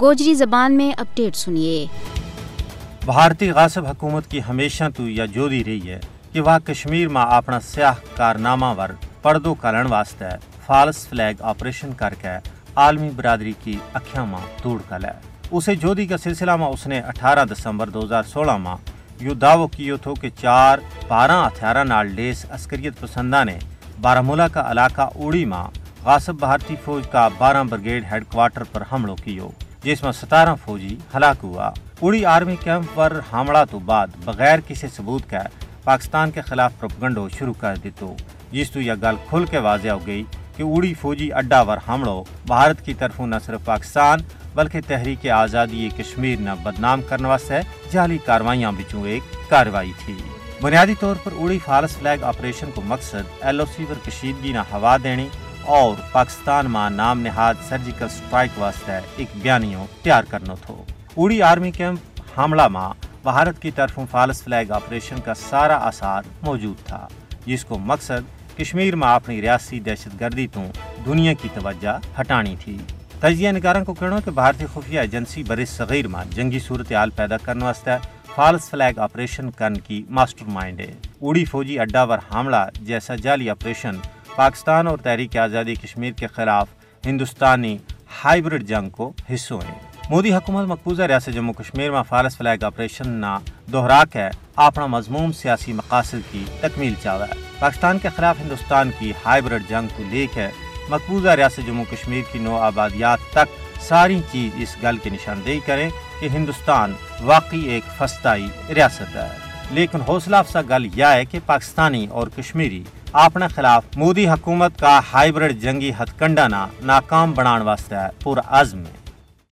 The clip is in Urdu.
گوجری زبان میں اپڈیٹ سنیے۔ بھارتی غاصب حکومت کی ہمیشہ تو یا جودی رہی ہے کہ وہ کشمیر میں اپنا سیاہ کارنامہ ور پردو کرن واسطے فالس فلیگ آپریشن کر کے عالمی برادری کی اکھیاں ماں توڑ کل ہے اسے جودی کا سلسلہ میں اس نے اٹھارہ دسمبر دو ہزار سولہ میں یو دعوی کیو تھو کہ چار بارہ ہتھیارہ نال لیس عسکریت پسندہ نے بارہ کا علاقہ اوڑی ماں غاصب بھارتی فوج کا بارہ برگیڈ ہیڈ کوارٹر پر حملوں کیو جس میں ستارہ فوجی ہلاک ہوا۔ اوڑی آرمی کیمپ پر حملہ تو بعد بغیر کسی ثبوت کے پاکستان کے خلاف پروپگنڈو شروع کر دیتو۔ جس تو یہ گل کھل کے واضح ہو گئی کہ اوڑی فوجی اڈا ور حملوں بھارت کی طرف نہ صرف پاکستان بلکہ تحریک آزادی کشمیر نہ بدنام کرنے واسطے جعلی کاروائیاں بچوں ایک کاروائی تھی۔ بنیادی طور پر اوڑی فالس فلیگ آپریشن کو مقصد ایل او سی پر کشیدگی نہ ہوا دینی اور پاکستان ماں نام نہاد سرجیکل سٹرائک واسطے ایک بیانیوں تیار کرنا تھو۔ اوڑی آرمی کیمپ حملہ ماں بھارت کی طرف فالس فلیگ آپریشن کا سارا آثار موجود تھا، جس کو مقصد کشمیر میں اپنی ریاستی دہشت گردی تو دنیا کی توجہ ہٹانی تھی۔ تجزیہ نگاروں کو کہنا کہ بھارتی خفیہ ایجنسی بر صغیر میں جنگی صورتحال پیدا کرنے واسطے فالس فلیگ آپریشن کرنے کی ماسٹر مائنڈ ہے۔ اوڑی فوجی اڈا ور حاملہ جیسا جعلی آپریشن پاکستان اور تحریک آزادی کشمیر کے خلاف ہندوستانی ہائیبرڈ جنگ کو حصوں ہیں۔ مودی حکومت مقبوضہ ریاست جموں کشمیر میں فالس فلیگ آپریشن نہ دوہرا کے اپنا مضموم سیاسی مقاصد کی تکمیل چاہا ہے۔ پاکستان کے خلاف ہندوستان کی ہائیبرڈ جنگ کو لے کے مقبوضہ ریاست جموں کشمیر کی نو آبادیات تک ساری چیز اس گل کی نشاندہی کریں کہ ہندوستان واقعی ایک فسطائی ریاست ہے۔ لیکن حوصلہ افزا گل یہ ہے کہ پاکستانی اور کشمیری اپنے خلاف مودی حکومت کا ہائیبرڈ جنگی ہتھ کنڈا نہ ناکام بنان واسطے پر عزم ہے